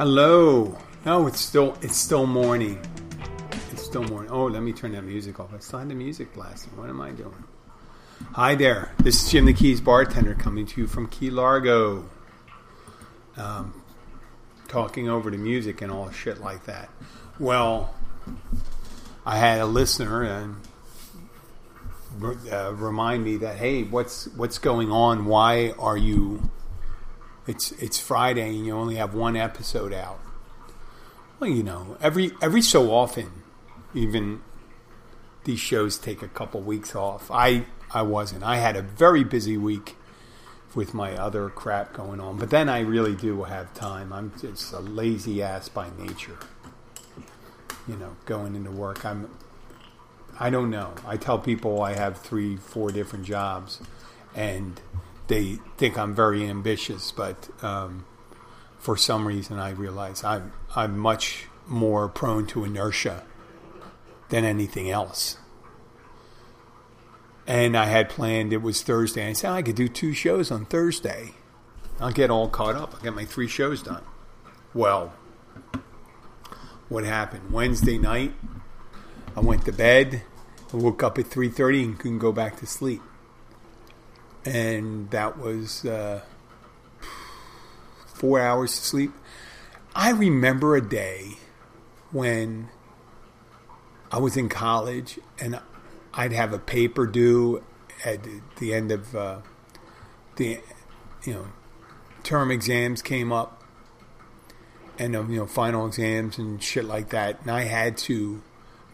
Hello. No, it's still it's still morning. It's still morning. Oh, let me turn that music off. I still had the music blasting. What am I doing? Hi there. This is Jim the Keys bartender coming to you from Key Largo. Um, talking over the music and all shit like that. Well, I had a listener and uh, remind me that hey, what's what's going on? Why are you? It's it's Friday and you only have one episode out. Well, you know, every every so often, even these shows take a couple weeks off. I I wasn't. I had a very busy week with my other crap going on, but then I really do have time. I'm just a lazy ass by nature. You know, going into work, I'm. I don't know. I tell people I have three, four different jobs, and they think I'm very ambitious, but um, for some reason I realize I'm I'm much more prone to inertia than anything else. And I had planned it was Thursday. I said I could do two shows on Thursday. I'll get all caught up. I'll get my three shows done. Well, what happened? Wednesday night, I went to bed. I woke up at three thirty and couldn't go back to sleep. And that was uh, four hours to sleep. I remember a day when I was in college and I'd have a paper due at the end of uh, the you know term exams came up and um, you know final exams and shit like that and I had to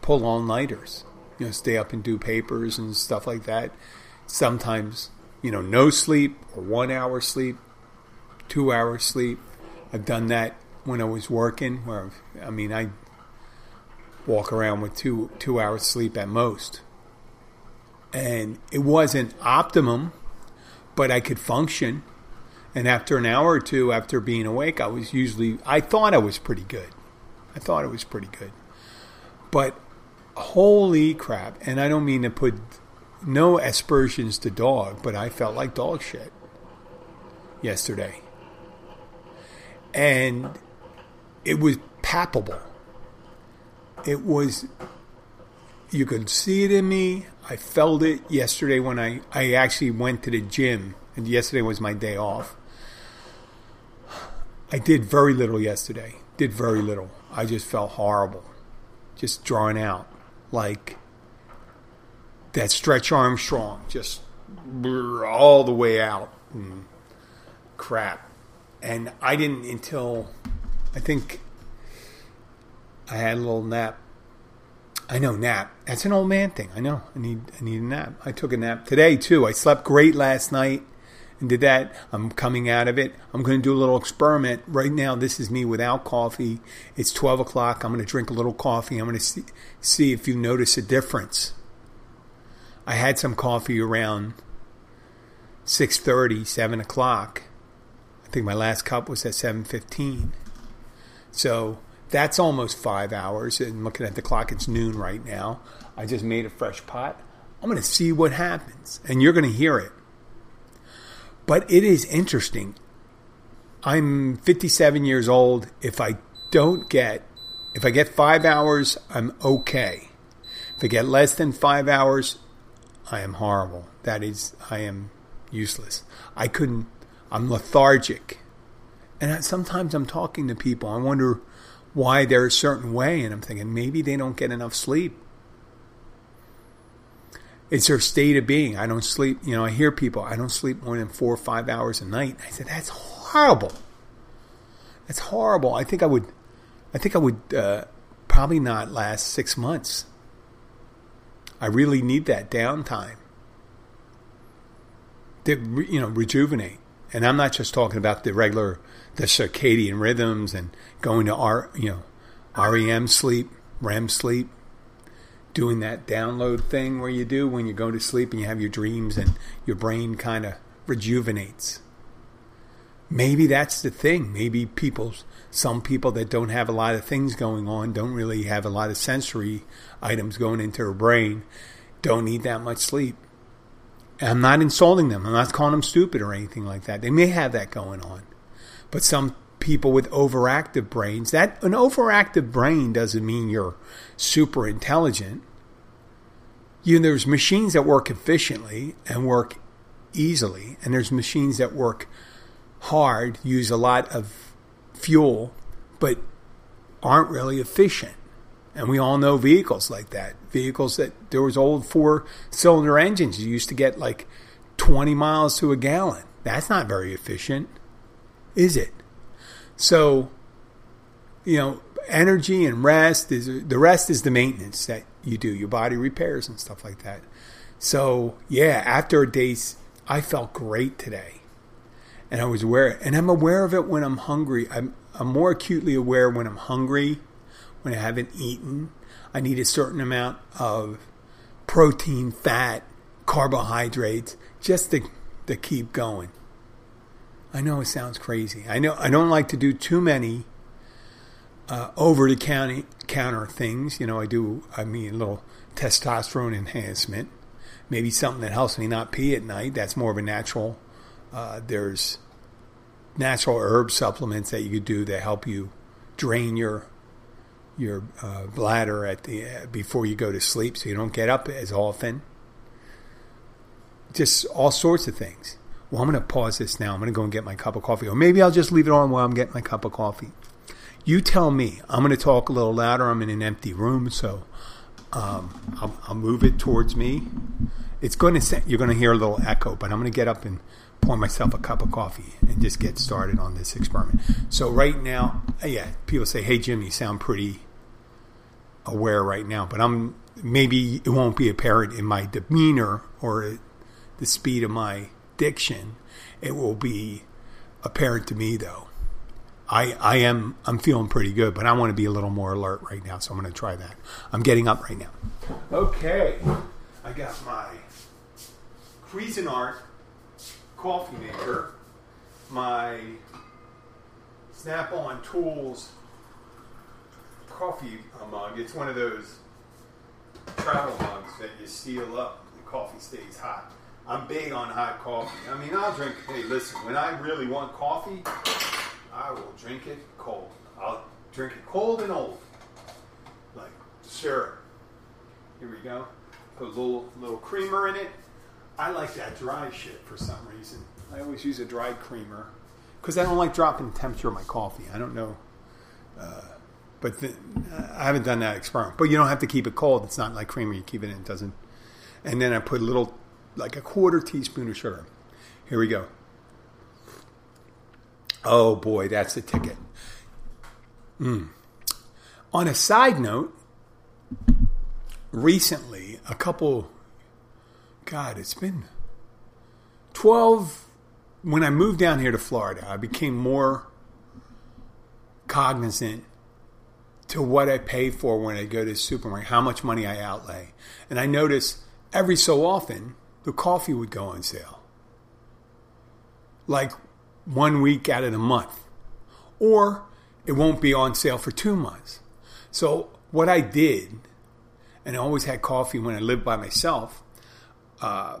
pull all nighters you know stay up and do papers and stuff like that sometimes you know no sleep or one hour sleep two hours sleep I've done that when I was working where I mean I walk around with two two hours sleep at most and it wasn't optimum, but I could function. And after an hour or two after being awake, I was usually I thought I was pretty good. I thought it was pretty good. But holy crap, and I don't mean to put no aspersions to dog, but I felt like dog shit yesterday. And it was palpable. It was you could see it in me. I felt it yesterday when I, I actually went to the gym, and yesterday was my day off. I did very little yesterday. Did very little. I just felt horrible. Just drawn out. Like that stretch Armstrong, just all the way out. And crap. And I didn't until I think I had a little nap I know nap. That's an old man thing. I know. I need I need a nap. I took a nap today too. I slept great last night and did that. I'm coming out of it. I'm going to do a little experiment right now. This is me without coffee. It's 12 o'clock. I'm going to drink a little coffee. I'm going to see, see if you notice a difference. I had some coffee around 6:30, 7 o'clock. I think my last cup was at 7:15. So that's almost five hours. And looking at the clock, it's noon right now. I just made a fresh pot. I'm going to see what happens, and you're going to hear it. But it is interesting. I'm 57 years old. If I don't get, if I get five hours, I'm okay. If I get less than five hours, I am horrible. That is, I am useless. I couldn't, I'm lethargic. And sometimes I'm talking to people. I wonder why they're a certain way. And I'm thinking maybe they don't get enough sleep. It's their state of being. I don't sleep. You know, I hear people, I don't sleep more than four or five hours a night. I said, that's horrible. That's horrible. I think I would, I think I would uh, probably not last six months. I really need that downtime to you know rejuvenate. And I'm not just talking about the regular the circadian rhythms and going to R you know REM sleep, REM sleep, doing that download thing where you do when you go to sleep and you have your dreams and your brain kind of rejuvenates. Maybe that's the thing. Maybe people, some people that don't have a lot of things going on, don't really have a lot of sensory items going into their brain, don't need that much sleep. I'm not insulting them. I'm not calling them stupid or anything like that. They may have that going on. But some people with overactive brains, that an overactive brain doesn't mean you're super intelligent. You know, there's machines that work efficiently and work easily, and there's machines that work hard, use a lot of fuel, but aren't really efficient. And we all know vehicles like that. Vehicles that there was old four cylinder engines. You used to get like 20 miles to a gallon. That's not very efficient, is it? So, you know, energy and rest is the rest is the maintenance that you do, your body repairs and stuff like that. So, yeah, after a day, I felt great today. And I was aware, and I'm aware of it when I'm hungry. I'm, I'm more acutely aware when I'm hungry when I haven't eaten. I need a certain amount of protein, fat, carbohydrates just to, to keep going. I know it sounds crazy. I know I don't like to do too many uh, over the counter things. You know, I do. I mean, a little testosterone enhancement, maybe something that helps me not pee at night. That's more of a natural. Uh, there's natural herb supplements that you could do that help you drain your your uh, bladder at the uh, before you go to sleep, so you don't get up as often. Just all sorts of things. Well, I'm going to pause this now. I'm going to go and get my cup of coffee, or maybe I'll just leave it on while I'm getting my cup of coffee. You tell me. I'm going to talk a little louder. I'm in an empty room, so um, I'll, I'll, move it towards me. It's going to you're going to hear a little echo, but I'm going to get up and pour myself a cup of coffee and just get started on this experiment. So right now, yeah, people say, "Hey Jim, you sound pretty aware right now, but I'm maybe it won't be apparent in my demeanor or the speed of my diction. It will be apparent to me though. I I am I'm feeling pretty good, but I want to be a little more alert right now, so I'm going to try that. I'm getting up right now. Okay, I got my Cuisinart coffee maker, my Snap-on Tools coffee uh, mug. It's one of those travel mugs that you seal up. The coffee stays hot. I'm big on hot coffee. I mean, I'll drink. Hey, listen, when I really want coffee, I will drink it cold. I'll drink it cold and old, like syrup. Here we go. Put a little little creamer in it. I like that dry shit for some reason. I always use a dry creamer because I don't like dropping the temperature of my coffee. I don't know. Uh, but the, I haven't done that experiment. But you don't have to keep it cold. It's not like creamer. You keep it in, it doesn't. And then I put a little, like a quarter teaspoon of sugar. Here we go. Oh boy, that's the ticket. Mm. On a side note, recently, a couple, God, it's been 12. When I moved down here to Florida, I became more cognizant to what I pay for when I go to the supermarket, how much money I outlay. And I notice every so often the coffee would go on sale. Like one week out of the month. Or it won't be on sale for two months. So what I did, and I always had coffee when I lived by myself, uh,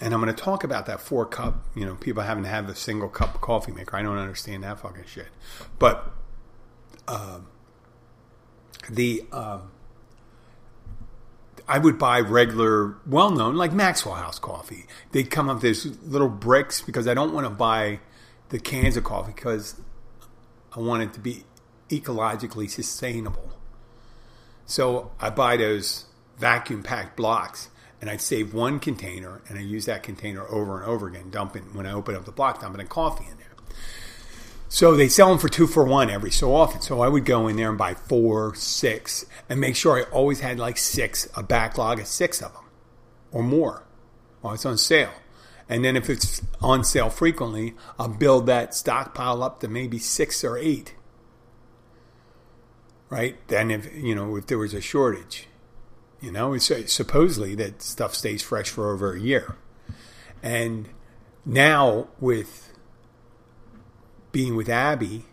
and I'm going to talk about that four cup, you know, people having to have a single cup coffee maker. I don't understand that fucking shit. But um, the um, I would buy regular, well known, like Maxwell House coffee. They'd come up these little bricks because I don't want to buy the cans of coffee because I want it to be ecologically sustainable. So I buy those vacuum packed blocks and I'd save one container and I use that container over and over again, dumping when I open up the block, dumping a coffee in there. So they sell them for two for one every so often. So I would go in there and buy four, six, and make sure I always had like six, a backlog of six of them or more while it's on sale. And then if it's on sale frequently, I'll build that stockpile up to maybe six or eight. Right? Then if you know if there was a shortage, you know, it's supposedly that stuff stays fresh for over a year. And now with being with Abby,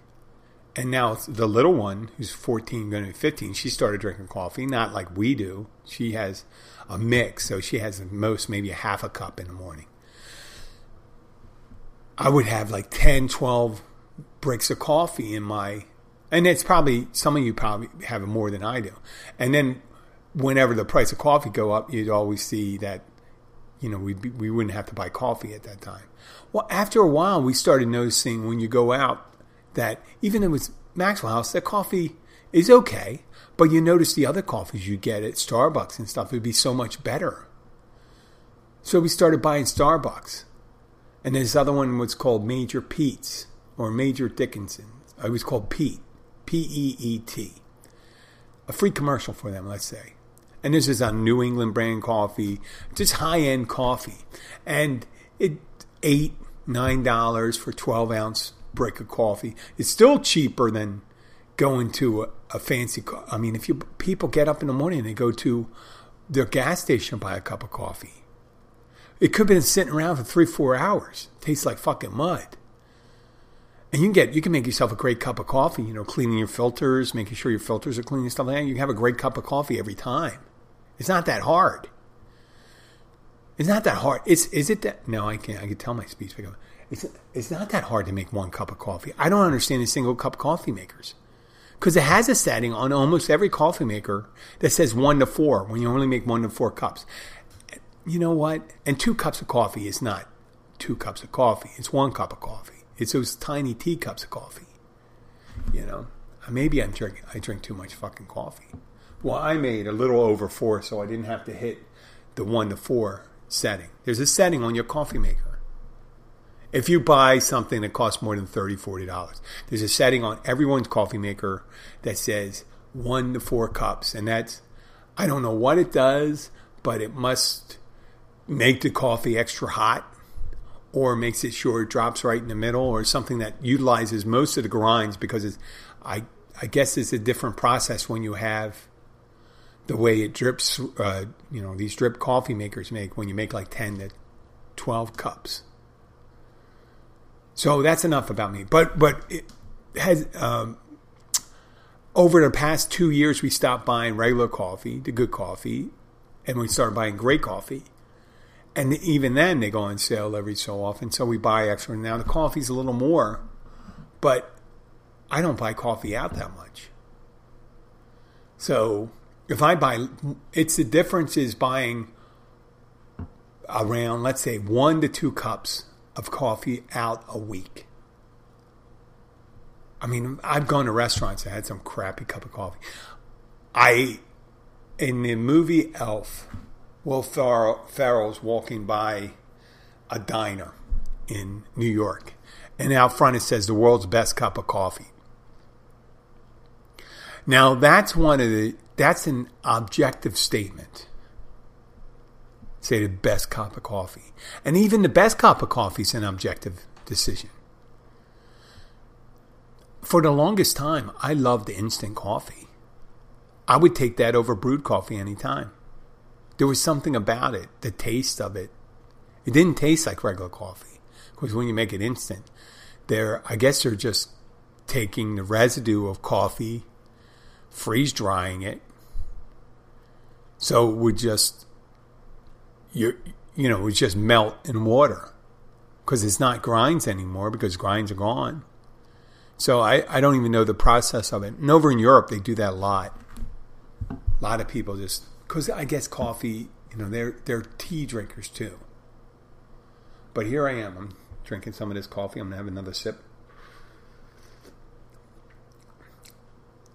and now the little one who's 14 going to be 15 she started drinking coffee not like we do. She has a mix so she has the most maybe a half a cup in the morning. I would have like 10 12 bricks of coffee in my and it's probably some of you probably have more than i do. And then whenever the price of coffee go up you'd always see that you know we we wouldn't have to buy coffee at that time well after a while we started noticing when you go out that even if it's Maxwell House, the coffee is okay, but you notice the other coffees you get at Starbucks and stuff would be so much better. So we started buying Starbucks. And this other one was called Major Peet's or Major Dickinson. It was called Peet, P E E T. A free commercial for them, let's say. And this is a New England brand coffee, just high end coffee. And it eight, nine dollars for twelve ounce brick of coffee. It's still cheaper than going to a, a fancy. Co- I mean, if you people get up in the morning and they go to their gas station buy a cup of coffee, it could have been sitting around for three, four hours. It tastes like fucking mud. And you can get you can make yourself a great cup of coffee. You know, cleaning your filters, making sure your filters are clean and stuff like that. You can have a great cup of coffee every time. It's not that hard. It's not that hard. It's is it that? No, I can't. I can tell my speech. It's, it's not that hard to make one cup of coffee. I don't understand the single cup coffee makers. Because it has a setting on almost every coffee maker that says one to four when you only make one to four cups. You know what? And two cups of coffee is not two cups of coffee. It's one cup of coffee. It's those tiny teacups of coffee. You know? Maybe I'm drinking I drink too much fucking coffee. Well, I made a little over four, so I didn't have to hit the one to four setting. There's a setting on your coffee maker if you buy something that costs more than $30, $40, there's a setting on everyone's coffee maker that says one to four cups. And that's, I don't know what it does, but it must make the coffee extra hot or makes it sure it drops right in the middle or something that utilizes most of the grinds because it's, I, I guess it's a different process when you have the way it drips, uh, you know, these drip coffee makers make when you make like 10 to 12 cups. So that's enough about me. But but it has um, over the past two years, we stopped buying regular coffee, the good coffee, and we started buying great coffee. And even then, they go on sale every so often. So we buy extra. Now the coffee's a little more, but I don't buy coffee out that much. So if I buy, it's the difference is buying around, let's say, one to two cups of coffee out a week. I mean, I've gone to restaurants and had some crappy cup of coffee. I, in the movie Elf, Will Ferrell, Ferrell's walking by a diner in New York, and out front it says the world's best cup of coffee. Now that's one of the that's an objective statement say the best cup of coffee. And even the best cup of coffee is an objective decision. For the longest time, I loved instant coffee. I would take that over brewed coffee anytime. There was something about it, the taste of it. It didn't taste like regular coffee because when you make it instant, they're I guess they're just taking the residue of coffee, freeze drying it, so it would just you you know it would just melt in water because it's not grinds anymore because grinds are gone. So I, I don't even know the process of it. And over in Europe they do that a lot. A lot of people just because I guess coffee, you know, they're they're tea drinkers too. But here I am. I'm drinking some of this coffee. I'm gonna have another sip.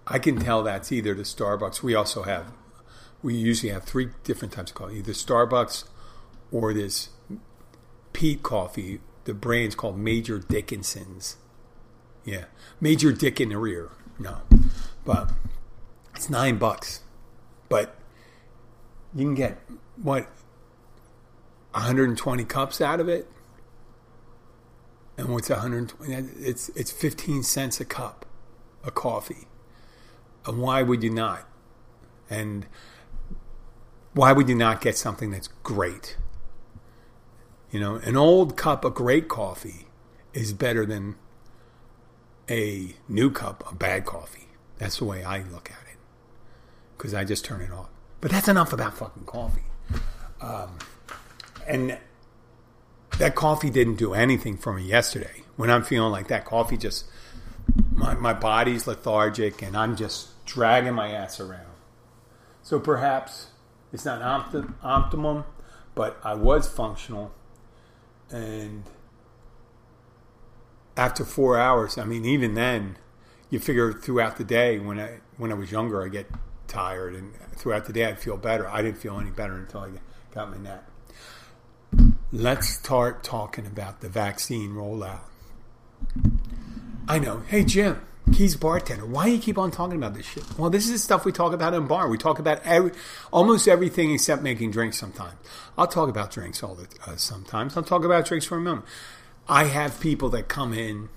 I can tell that's either the Starbucks. We also have we usually have three different types of coffee either Starbucks or this Peet coffee. The brand's called Major Dickinson's. Yeah. Major dick in the rear. No. But it's nine bucks. But you can get, what, 120 cups out of it? And what's 120? It's, it's 15 cents a cup of coffee. And why would you not? And why would you not get something that's great? You know, an old cup of great coffee is better than a new cup of bad coffee. That's the way I look at it. Because I just turn it off. But that's enough about fucking coffee. Um, and that coffee didn't do anything for me yesterday. When I'm feeling like that, coffee just, my, my body's lethargic and I'm just dragging my ass around. So perhaps it's not opti- optimum, but I was functional. And after four hours, I mean, even then, you figure throughout the day when I when I was younger, I get tired, and throughout the day I'd feel better. I didn't feel any better until I got my nap. Let's start talking about the vaccine rollout. I know. Hey Jim, Keys bartender. Why do you keep on talking about this shit? Well, this is the stuff we talk about in bar. We talk about every, almost everything except making drinks. Sometimes I'll talk about drinks all the uh, sometimes. I'll talk about drinks for a moment. I have people that come in.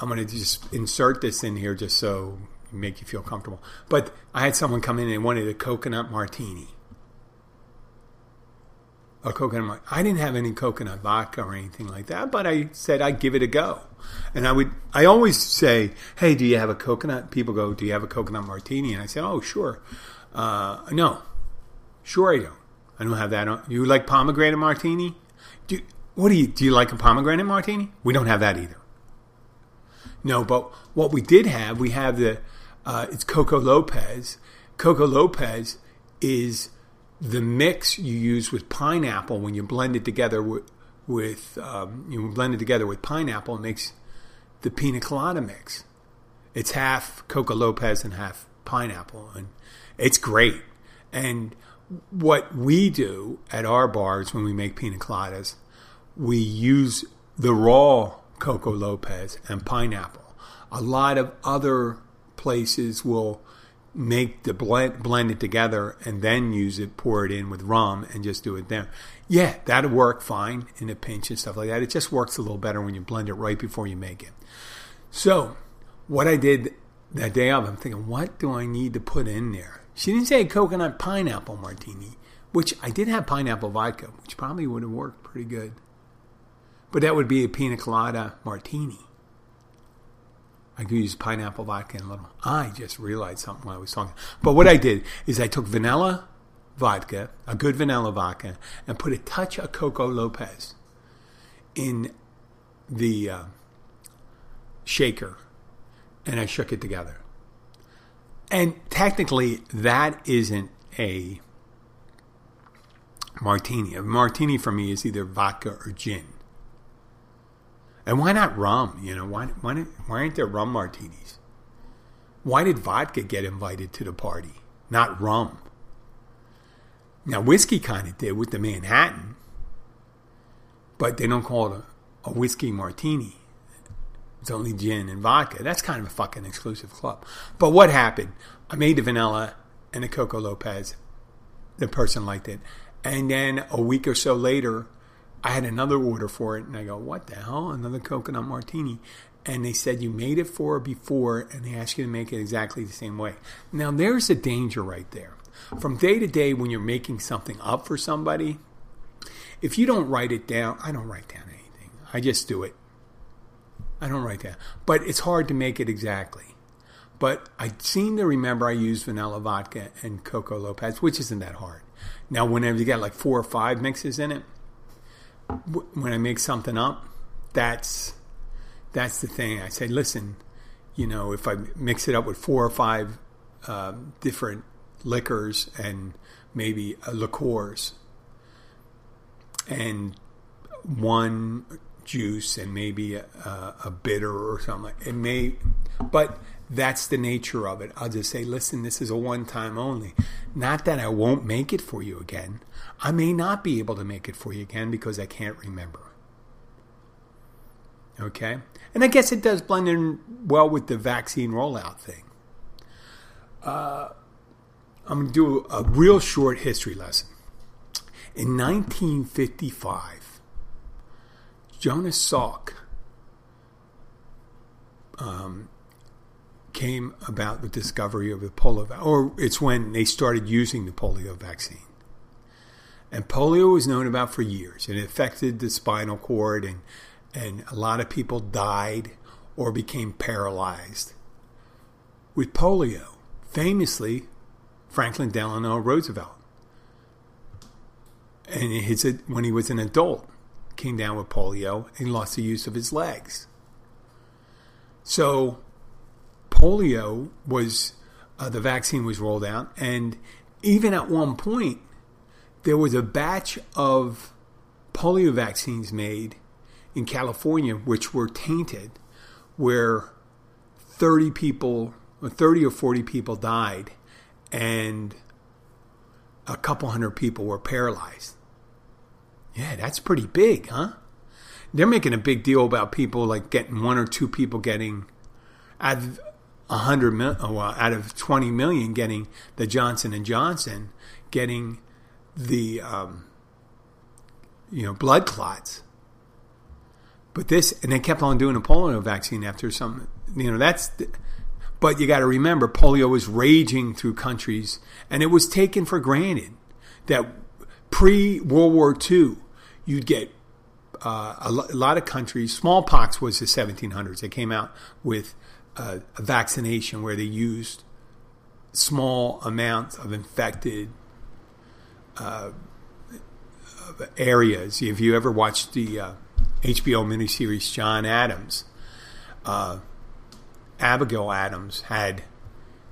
I'm going to just insert this in here just so make you feel comfortable. But I had someone come in and wanted a coconut martini a coconut. I didn't have any coconut vodka or anything like that, but I said I'd give it a go. And I would, I always say, "Hey, do you have a coconut?" People go, "Do you have a coconut martini?" And I say, "Oh, sure." Uh, no, sure I don't. I don't have that. You like pomegranate martini? Do what do you do? You like a pomegranate martini? We don't have that either. No, but what we did have, we have the uh, it's Coco Lopez. Coco Lopez is the mix you use with pineapple when you blend it together with, with um, you blend it together with pineapple, makes the pina colada mix. It's half Coco Lopez and half pineapple, and it's great. And what we do at our bars when we make pina coladas, we use the raw Coco Lopez and pineapple. A lot of other places will make the blend blend it together and then use it, pour it in with rum and just do it there. Yeah, that'll work fine in a pinch and stuff like that. It just works a little better when you blend it right before you make it. So, what I did that day of, I'm thinking, what do I need to put in there? She didn't say coconut pineapple martini, which I did have pineapple vodka, which probably would have worked pretty good. But that would be a pina colada martini. I could use pineapple vodka and a little. I just realized something while I was talking. But what I did is I took vanilla vodka, a good vanilla vodka, and put a touch of Coco Lopez in the uh, shaker, and I shook it together. And technically, that isn't a martini. A martini for me is either vodka or gin. And why not rum? You know, why why why aren't there rum martinis? Why did vodka get invited to the party, not rum? Now whiskey kind of did with the Manhattan, but they don't call it a, a whiskey martini. It's only gin and vodka. That's kind of a fucking exclusive club. But what happened? I made the vanilla and the Coco Lopez. The person liked it. And then a week or so later, I had another order for it, and I go, "What the hell? Another coconut martini?" And they said you made it for before, and they ask you to make it exactly the same way. Now there's a danger right there. From day to day, when you're making something up for somebody, if you don't write it down, I don't write down anything. I just do it. I don't write down, but it's hard to make it exactly. But I seem to remember I used vanilla vodka and Coco Lopez, which isn't that hard. Now, whenever you got like four or five mixes in it, when I make something up, that's that's the thing. I say, listen, you know, if I mix it up with four or five uh, different liquors and maybe liqueurs and one juice and maybe a, a, bitter or something. It may, but that's the nature of it. I'll just say, listen, this is a one time only. Not that I won't make it for you again. I may not be able to make it for you again because I can't remember. Okay? And I guess it does blend in well with the vaccine rollout thing. Uh, I'm going to do a real short history lesson. In 1955, Jonas Salk um, came about the discovery of the polio, or it's when they started using the polio vaccine. And polio was known about for years. and It affected the spinal cord, and, and a lot of people died or became paralyzed. With polio, famously, Franklin Delano Roosevelt. And his, when he was an adult, came down with polio and lost the use of his legs. So, polio was uh, the vaccine was rolled out, and even at one point, there was a batch of polio vaccines made in California which were tainted, where 30 people, or 30 or 40 people died, and a couple hundred people were paralyzed. Yeah, that's pretty big, huh? They're making a big deal about people like getting one or two people getting out of a hundred mil, well, out of twenty million getting the Johnson and Johnson getting the um, you know blood clots. But this, and they kept on doing a polio vaccine after some, you know, that's. But you got to remember, polio was raging through countries, and it was taken for granted that pre World War II, you'd get uh, a, lot of countries. Smallpox was the 1700s. They came out with uh, a vaccination where they used small amounts of infected uh, areas. If you ever watched the uh, HBO miniseries John Adams, uh, Abigail Adams had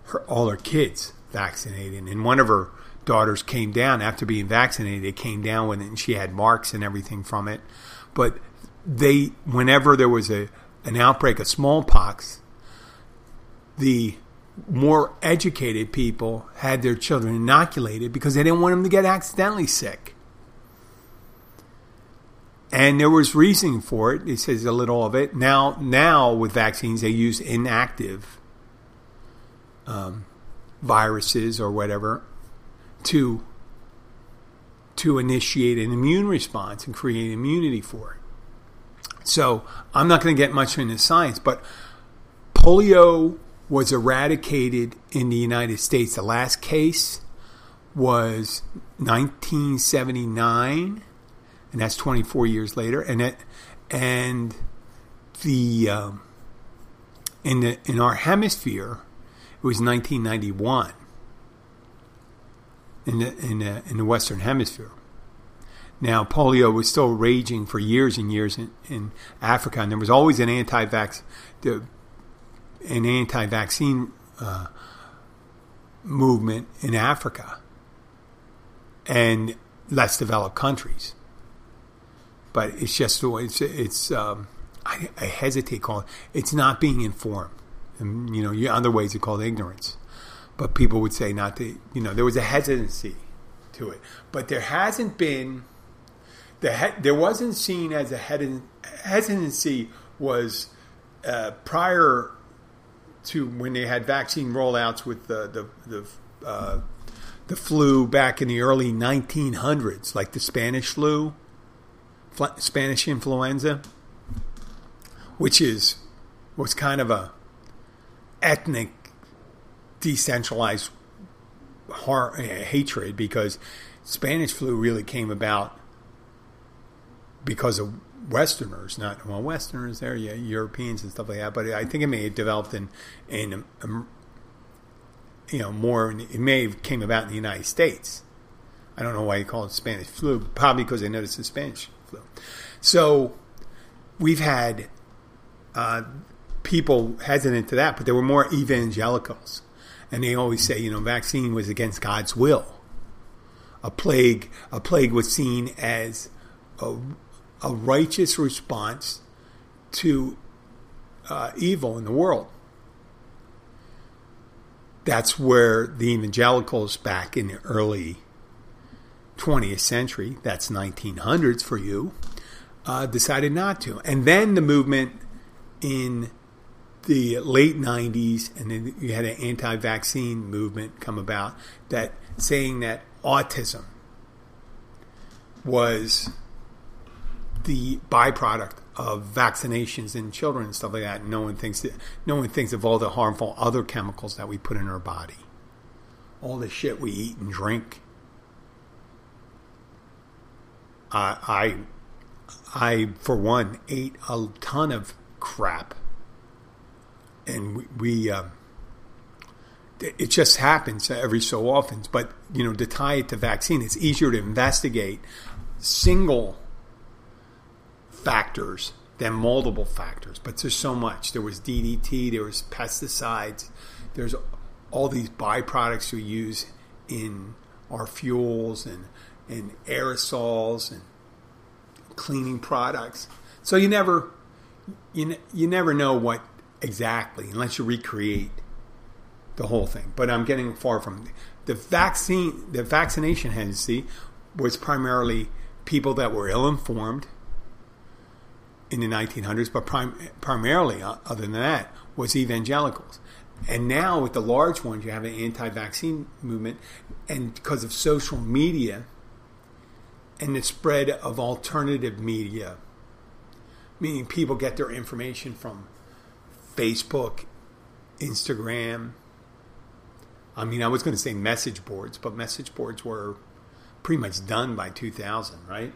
her, all her kids vaccinated, and one of her daughters came down after being vaccinated. They came down with it, and she had marks and everything from it. But they, whenever there was a an outbreak of smallpox, the more educated people had their children inoculated because they didn't want them to get accidentally sick. And there was reasoning for it. He says a little of it. Now, now with vaccines, they use inactive um, viruses or whatever to to initiate an immune response and create immunity for it. So I'm not going to get much into science, but polio was eradicated in the United States. The last case was 1979, and that's 24 years later. And it, and the um, in the in our hemisphere, it was 1991 in the in the in the Western Hemisphere. Now, polio was still raging for years and years in, in Africa, and there was always an anti-vax. The an anti-vaccine uh, movement in Africa and less developed countries. But it's just it's it's um, I, I, hesitate calling it, it's not being informed. And, you know, other ways to call it ignorance. But people would say not to. You know, there was a hesitancy to it, but there hasn't been. The he, there wasn't seen as a hesitancy was uh, prior to when they had vaccine rollouts with the the the, uh, the flu back in the early 1900s, like the Spanish flu, Spanish influenza, which is was kind of a ethnic decentralized har- hatred because Spanish flu really came about because of Westerners, not well, Westerners there, yeah, Europeans and stuff like that. But I think it may have developed in in um, you know more. It may have came about in the United States. I don't know why you call it Spanish flu. Probably because they noticed the Spanish flu. So we've had uh, people hesitant to that, but there were more evangelicals, and they always say, you know, vaccine was against God's will. A plague, a plague was seen as a a righteous response to uh, evil in the world. That's where the evangelicals back in the early 20th century, that's 1900s for you, uh, decided not to. And then the movement in the late 90s, and then you had an anti vaccine movement come about that saying that autism was the byproduct of vaccinations in children and stuff like that. No one thinks that, no one thinks of all the harmful other chemicals that we put in our body, all the shit we eat and drink. I, I for one ate a ton of crap, and we. we uh, it just happens every so often. But you know, to tie it to vaccine, it's easier to investigate single factors than multiple factors. But there's so much. There was DDT, there was pesticides, there's all these byproducts we use in our fuels and, and aerosols and cleaning products. So you never you, you never know what exactly unless you recreate the whole thing. But I'm getting far from the vaccine. The vaccination hesitancy was primarily people that were ill informed in the 1900s, but prim- primarily, uh, other than that, was evangelicals. And now with the large ones, you have an anti-vaccine movement, and because of social media and the spread of alternative media, meaning people get their information from Facebook, Instagram. I mean, I was going to say message boards, but message boards were pretty much done by 2000, right?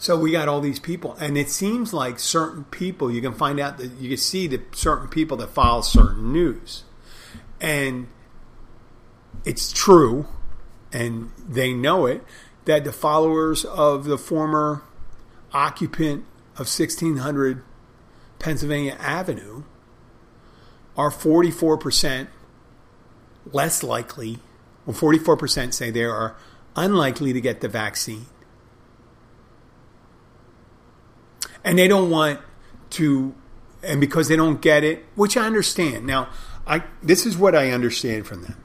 So we got all these people, and it seems like certain people you can find out that you can see that certain people that follow certain news, and it's true, and they know it that the followers of the former occupant of 1600 Pennsylvania Avenue are 44% less likely, or 44% say they are unlikely to get the vaccine and they don't want to and because they don't get it which i understand. Now i this is what i understand from them.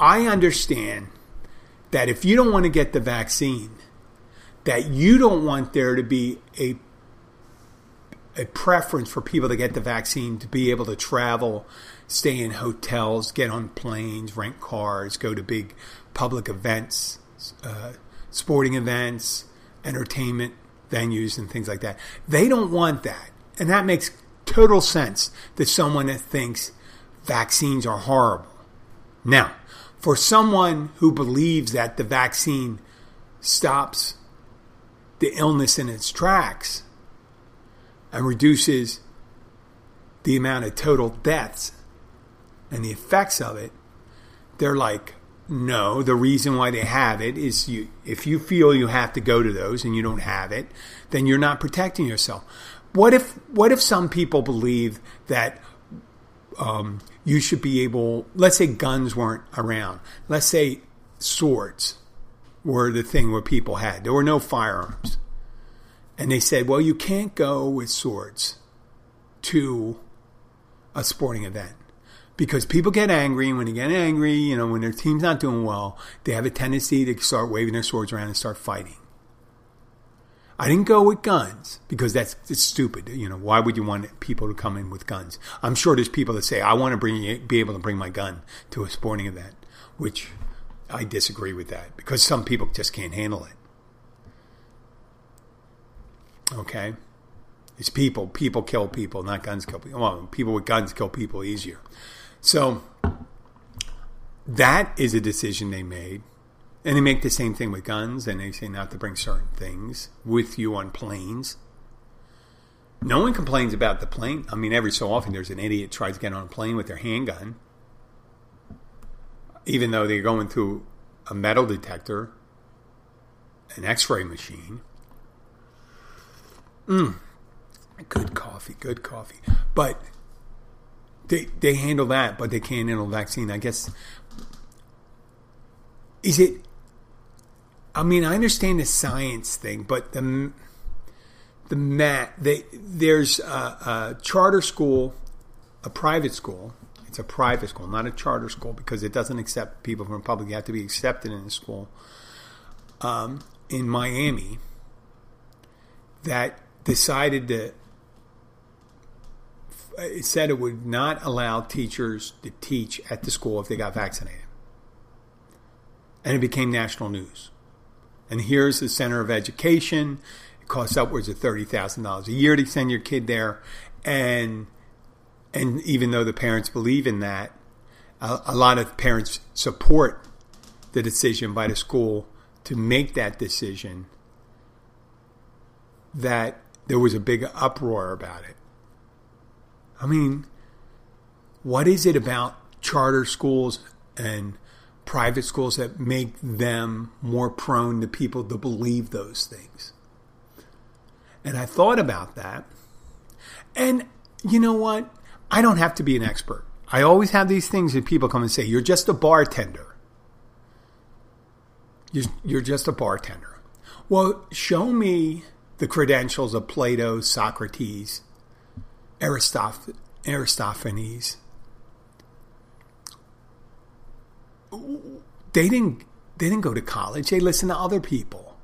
I understand that if you don't want to get the vaccine that you don't want there to be a a preference for people to get the vaccine to be able to travel stay in hotels get on planes rent cars go to big public events uh, sporting events entertainment venues and things like that. They don't want that. And that makes total sense that someone that thinks vaccines are horrible. Now, for someone who believes that the vaccine stops the illness in its tracks and reduces the amount of total deaths and the effects of it, they're like, no, the reason why they have it is you if you feel you have to go to those and you don't have it, then you're not protecting yourself. What if what if some people believe that um, you should be able let's say guns weren't around. Let's say swords were the thing where people had. There were no firearms. And they said, well, you can't go with swords to a sporting event because people get angry, and when they get angry, you know, when their team's not doing well, they have a tendency to start waving their swords around and start fighting. I didn't go with guns because that's it's stupid. You know, why would you want people to come in with guns? I'm sure there's people that say I want to bring be able to bring my gun to a sporting event, which I disagree with that because some people just can't handle it. Okay, it's people. People kill people, not guns kill people. Well, people with guns kill people easier. So that is a decision they made. And they make the same thing with guns, and they say not to bring certain things with you on planes. No one complains about the plane. I mean, every so often there's an idiot tries to get on a plane with their handgun, even though they're going through a metal detector, an X-ray machine. Mm. Good coffee, good coffee. But they they handle that, but they can't handle vaccine. I guess is it? I mean, I understand the science thing, but the the mat they there's a, a charter school, a private school. It's a private school, not a charter school, because it doesn't accept people from public. You have to be accepted in the school um, in Miami. That decided to it said it would not allow teachers to teach at the school if they got vaccinated. And it became national news. And here's the Center of Education. It costs upwards of thirty thousand dollars a year to send your kid there, and and even though the parents believe in that, a, a lot of parents support the decision by the school to make that decision. That there was a big uproar about it. I mean, what is it about charter schools and private schools that make them more prone to people to believe those things? And I thought about that. And you know what? I don't have to be an expert. I always have these things that people come and say, You're just a bartender. You're, you're just a bartender. Well, show me the credentials of Plato, Socrates, Aristoph- Aristophanes. They didn't they didn't go to college. They listened to other people.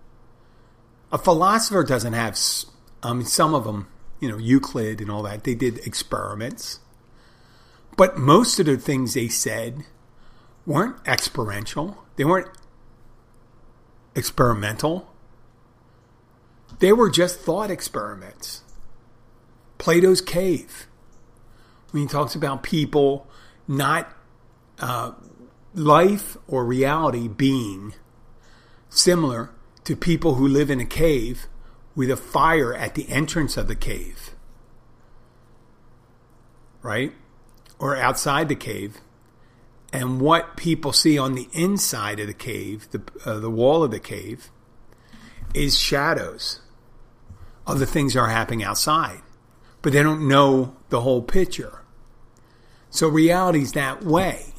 A philosopher doesn't have I mean some of them, you know, Euclid and all that. They did experiments. But most of the things they said weren't experiential. They weren't experimental. They were just thought experiments. Plato's cave, when he talks about people not uh, life or reality being similar to people who live in a cave with a fire at the entrance of the cave, right? Or outside the cave. And what people see on the inside of the cave, the, uh, the wall of the cave, is shadows of the things that are happening outside but they don't know the whole picture. So reality's that way.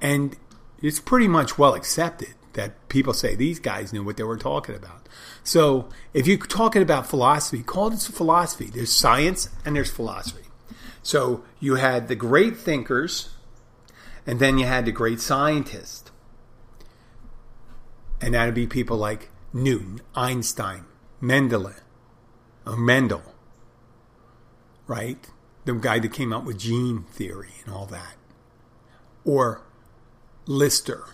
And it's pretty much well accepted that people say these guys knew what they were talking about. So if you're talking about philosophy, call it philosophy. There's science and there's philosophy. So you had the great thinkers, and then you had the great scientists. And that'd be people like Newton, Einstein, Mendele, or Mendel, right? The guy that came out with gene theory and all that. Or Lister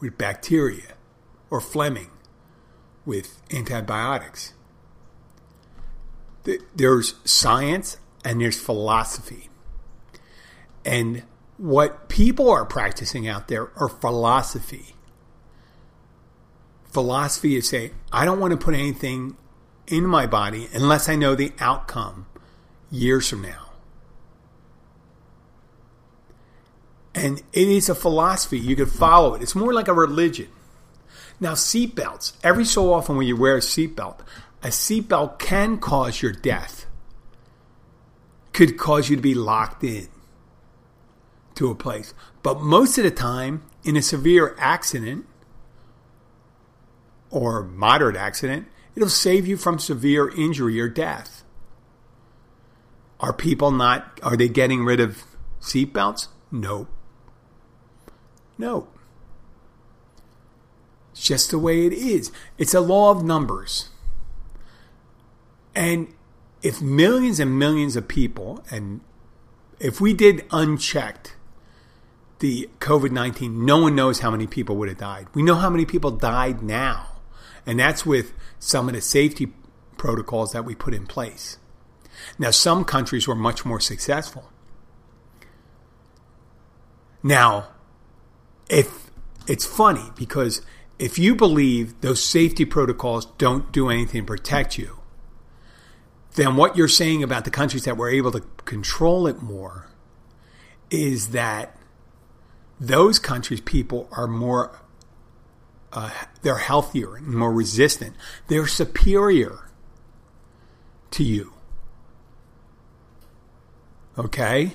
with bacteria, or Fleming with antibiotics. There's science and there's philosophy. And what people are practicing out there are philosophy. Philosophy is saying, I don't want to put anything in my body unless I know the outcome years from now. And it is a philosophy. You could follow it. It's more like a religion. Now, seatbelts. Every so often, when you wear a seatbelt, a seatbelt can cause your death. Could cause you to be locked in to a place. But most of the time, in a severe accident or moderate accident, it'll save you from severe injury or death. Are people not, are they getting rid of seatbelts? No. No. It's just the way it is. It's a law of numbers. And if millions and millions of people, and if we did unchecked the COVID 19, no one knows how many people would have died. We know how many people died now. And that's with some of the safety protocols that we put in place. Now, some countries were much more successful. Now, if it's funny because if you believe those safety protocols don't do anything to protect you, then what you're saying about the countries that were able to control it more is that those countries people are more uh, they're healthier and more resistant they're superior to you Okay?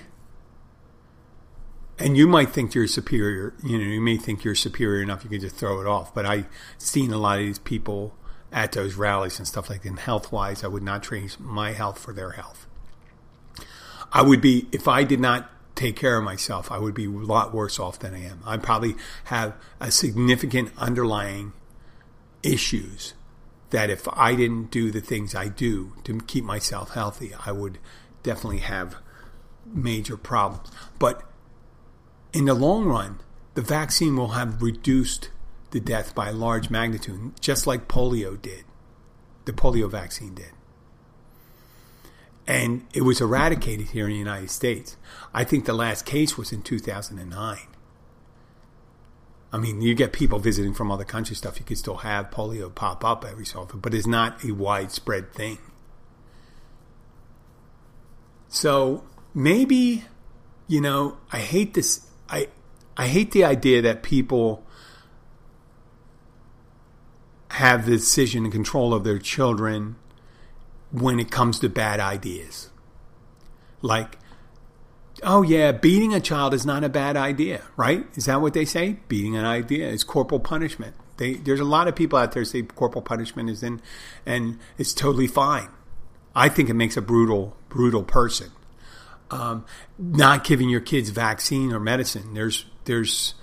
And you might think you're superior, you know, you may think you're superior enough you can just throw it off. But I've seen a lot of these people at those rallies and stuff like that. And health wise, I would not trade my health for their health. I would be, if I did not take care of myself, I would be a lot worse off than I am. I probably have a significant underlying issues that if I didn't do the things I do to keep myself healthy, I would definitely have major problems. But in the long run, the vaccine will have reduced the death by a large magnitude, just like polio did. The polio vaccine did. And it was eradicated here in the United States. I think the last case was in 2009. I mean, you get people visiting from other countries, stuff. You could still have polio pop up every so often, but it's not a widespread thing. So maybe, you know, I hate this. I I hate the idea that people have the decision and control of their children when it comes to bad ideas. Like, oh yeah, beating a child is not a bad idea, right? Is that what they say? Beating an idea is corporal punishment. They, there's a lot of people out there say corporal punishment is in, and it's totally fine. I think it makes a brutal, brutal person. Um, not giving your kids vaccine or medicine. There's there's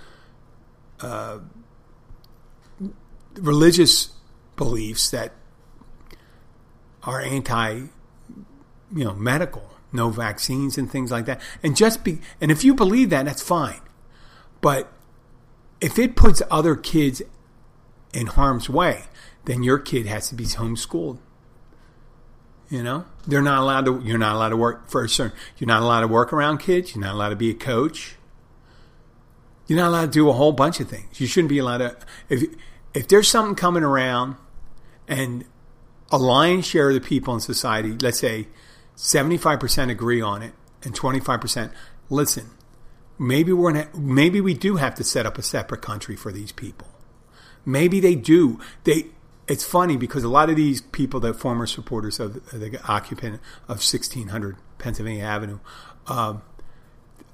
uh, religious beliefs that are anti, you know, medical, no vaccines and things like that. And just be, and if you believe that, that's fine. But if it puts other kids in harm's way, then your kid has to be homeschooled. You know, they're not allowed to. You're not allowed to work for a certain. You're not allowed to work around kids. You're not allowed to be a coach. You're not allowed to do a whole bunch of things. You shouldn't be allowed to. If if there's something coming around, and a lion's share of the people in society, let's say 75% agree on it and 25% listen. Maybe we're gonna, maybe we do have to set up a separate country for these people. Maybe they do. They it's funny because a lot of these people that former supporters of the occupant of 1600 Pennsylvania Avenue, um,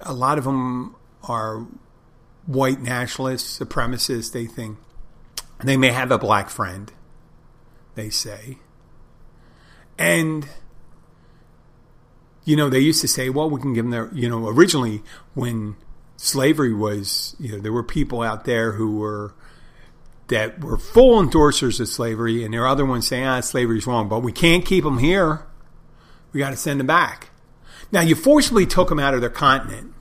a lot of them are white nationalists, supremacists. They think they may have a black friend. They say, and, you know, they used to say, well, we can give them their, you know, originally when slavery was, you know, there were people out there who were, that were full endorsers of slavery, and there are other ones saying, ah, slavery's wrong, but we can't keep them here. We got to send them back. Now, you forcibly took them out of their continent.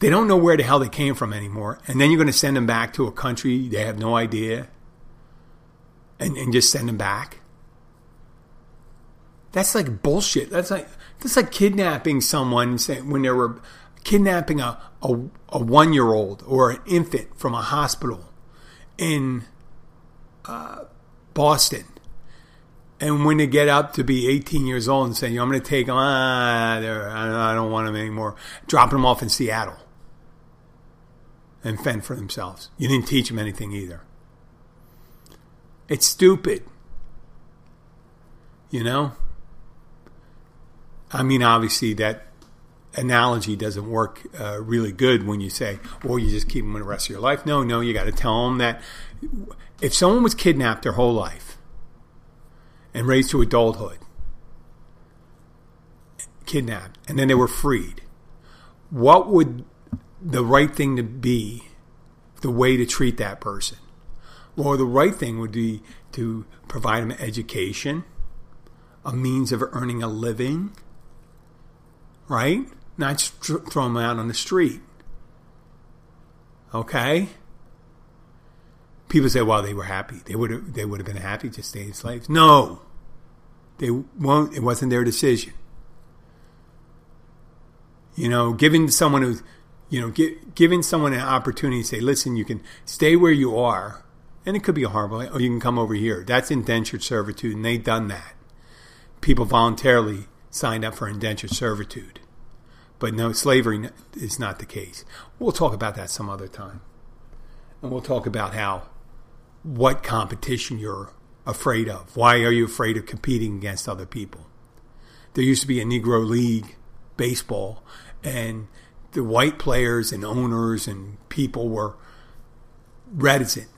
They don't know where the hell they came from anymore. And then you're going to send them back to a country they have no idea and, and just send them back. That's like bullshit. That's like that's like kidnapping someone when they were kidnapping a, a, a one year old or an infant from a hospital in uh, Boston. And when they get up to be 18 years old and saying, I'm going to take them, ah, I don't want them anymore, dropping them off in Seattle and fend for themselves. You didn't teach them anything either. It's stupid. You know? I mean, obviously, that analogy doesn't work uh, really good when you say, well, you just keep them the rest of your life. No, no, you got to tell them that if someone was kidnapped their whole life and raised to adulthood, kidnapped, and then they were freed, what would the right thing to be, the way to treat that person? Well, the right thing would be to provide them education, a means of earning a living right? Not throw them out on the street. Okay? People say, well, they were happy. They would have, they would have been happy to stay in slaves. No. They won't, it wasn't their decision. You know, giving someone who, you know, giving someone an opportunity to say, listen, you can stay where you are, and it could be a horrible, or oh, you can come over here. That's indentured servitude, and they've done that. People voluntarily signed up for indentured servitude. But no, slavery is not the case. We'll talk about that some other time. And we'll talk about how, what competition you're afraid of. Why are you afraid of competing against other people? There used to be a Negro League baseball, and the white players and owners and people were reticent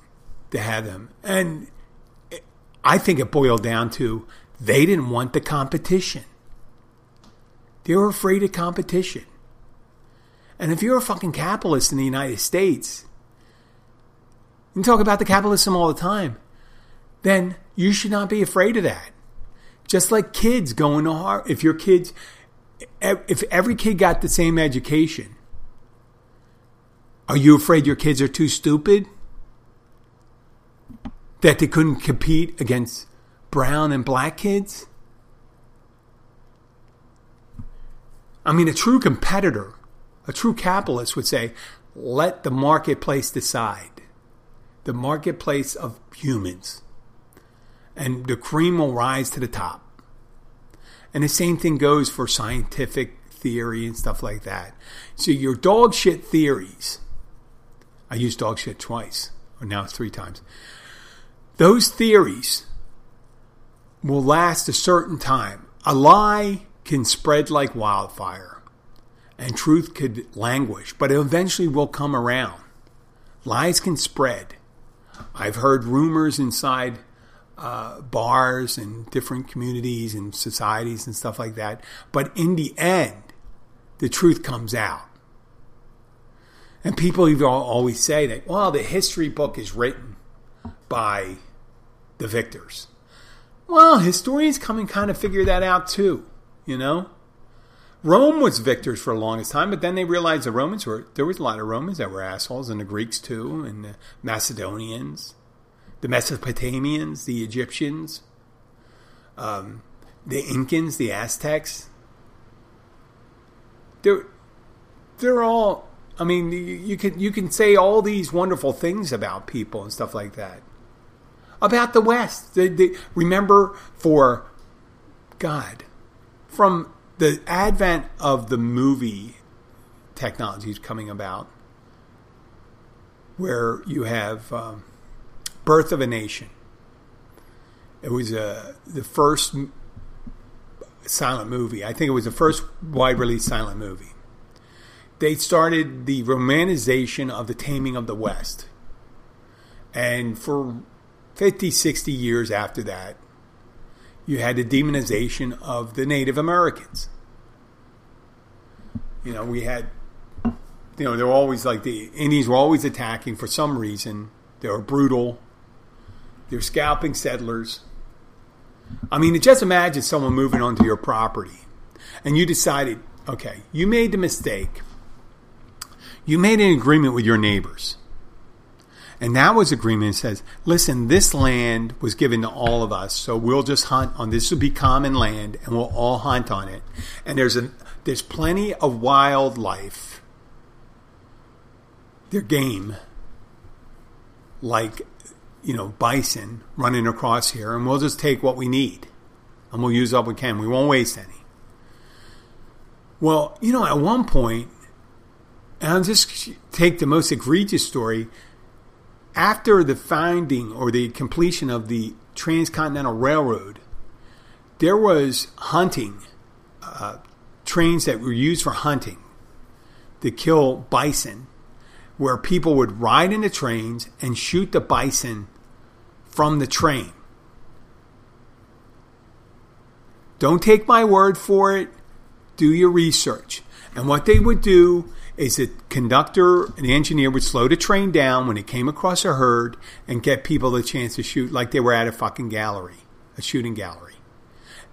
to have them. And I think it boiled down to they didn't want the competition. They were afraid of competition. And if you're a fucking capitalist in the United States, you talk about the capitalism all the time. then you should not be afraid of that. Just like kids going to Harvard. If your kids, if every kid got the same education, are you afraid your kids are too stupid? That they couldn't compete against brown and black kids? I mean, a true competitor, a true capitalist would say, let the marketplace decide. The marketplace of humans. And the cream will rise to the top. And the same thing goes for scientific theory and stuff like that. So your dog shit theories, I used dog shit twice, or now it's three times. Those theories will last a certain time. A lie can spread like wildfire, and truth could languish, but it eventually will come around. Lies can spread. I've heard rumors inside uh, bars and different communities and societies and stuff like that, but in the end, the truth comes out. And people always say that, well, the history book is written by the victors. Well, historians come and kind of figure that out too you know? Rome was victors for the longest time, but then they realized the Romans were, there was a lot of Romans that were assholes, and the Greeks too, and the Macedonians, the Mesopotamians, the Egyptians, um, the Incans, the Aztecs. They're, they're all, I mean, you can, you can say all these wonderful things about people and stuff like that. About the West. They, they, remember for God, from the advent of the movie technologies coming about, where you have um, Birth of a Nation. It was uh, the first silent movie. I think it was the first wide release silent movie. They started the romanization of the taming of the West. And for 50, 60 years after that, you had the demonization of the Native Americans. You know, we had, you know, they were always like the Indians were always attacking for some reason. They were brutal. They were scalping settlers. I mean, just imagine someone moving onto your property and you decided, okay, you made the mistake. You made an agreement with your neighbors and that was agreement says, listen, this land was given to all of us, so we'll just hunt on this will be common land and we'll all hunt on it. And there's a there's plenty of wildlife. They're game. Like, you know, bison running across here, and we'll just take what we need. And we'll use up what we can. We won't waste any. Well, you know, at one point, and I'll just take the most egregious story after the finding or the completion of the Transcontinental Railroad, there was hunting, uh, trains that were used for hunting to kill bison, where people would ride in the trains and shoot the bison from the train. Don't take my word for it. Do your research. And what they would do is the conductor and engineer would slow the train down when it came across a herd and get people the chance to shoot like they were at a fucking gallery, a shooting gallery.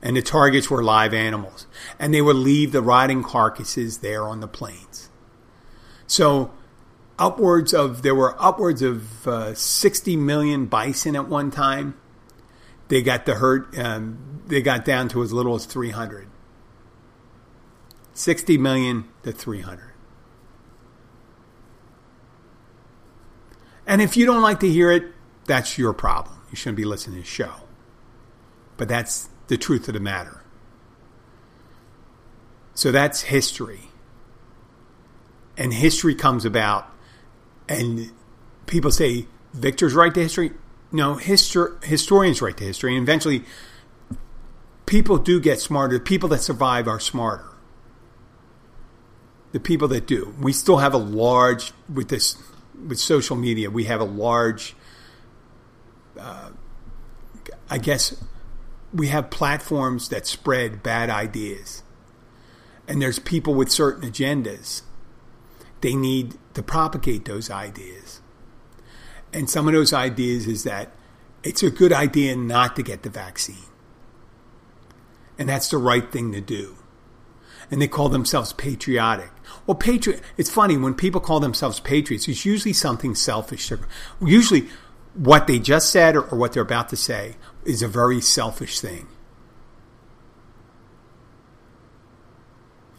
And the targets were live animals. And they would leave the rotting carcasses there on the plains. So upwards of, there were upwards of uh, 60 million bison at one time. They got the herd, um, they got down to as little as 300. 60 million to 300. And if you don't like to hear it, that's your problem. You shouldn't be listening to the show. But that's the truth of the matter. So that's history. And history comes about, and people say, Victor's write to history. No, histor- historians write to history. And eventually, people do get smarter. The people that survive are smarter. The people that do. We still have a large, with this with social media, we have a large, uh, I guess, we have platforms that spread bad ideas. And there's people with certain agendas. They need to propagate those ideas. And some of those ideas is that it's a good idea not to get the vaccine. And that's the right thing to do. And they call themselves patriotic. Well, patriot, it's funny when people call themselves patriots, it's usually something selfish. Usually, what they just said or, or what they're about to say is a very selfish thing.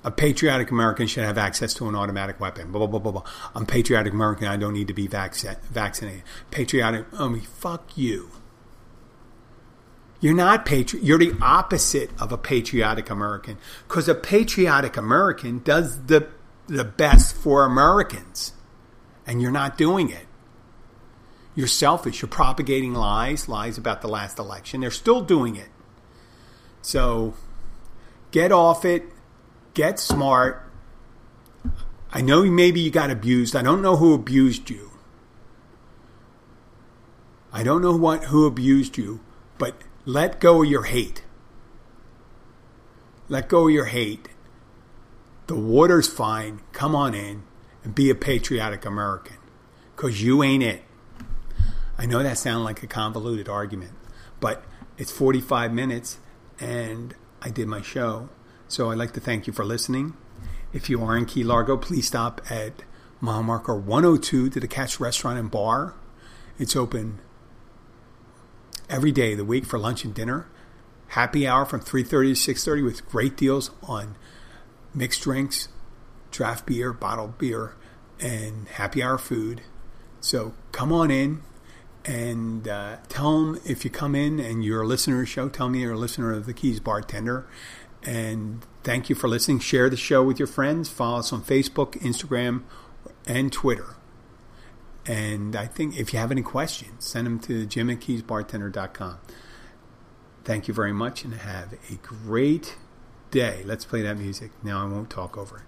A patriotic American should have access to an automatic weapon. Blah, blah, blah, blah, blah. I'm patriotic American. I don't need to be vac- vaccinated. Patriotic, I mean, fuck you. You're not patriot. You're the opposite of a patriotic American because a patriotic American does the the best for Americans, and you're not doing it. You're selfish. You're propagating lies, lies about the last election. They're still doing it. So get off it. Get smart. I know maybe you got abused. I don't know who abused you. I don't know what who abused you, but let go of your hate. Let go of your hate. The water's fine. Come on in and be a patriotic American because you ain't it. I know that sounds like a convoluted argument, but it's 45 minutes and I did my show. So I'd like to thank you for listening. If you are in Key Largo, please stop at mile marker 102 to the Catch Restaurant and Bar. It's open every day of the week for lunch and dinner. Happy hour from 3:30 to 6:30 with great deals on mixed drinks, draft beer, bottled beer, and happy hour food. So come on in and uh, tell them if you come in and you're a listener of the show, tell me you're a listener of the Keys Bartender. And thank you for listening. Share the show with your friends. Follow us on Facebook, Instagram, and Twitter. And I think if you have any questions, send them to jim at keysbartender.com. Thank you very much and have a great day. Let's play that music. Now I won't talk over it.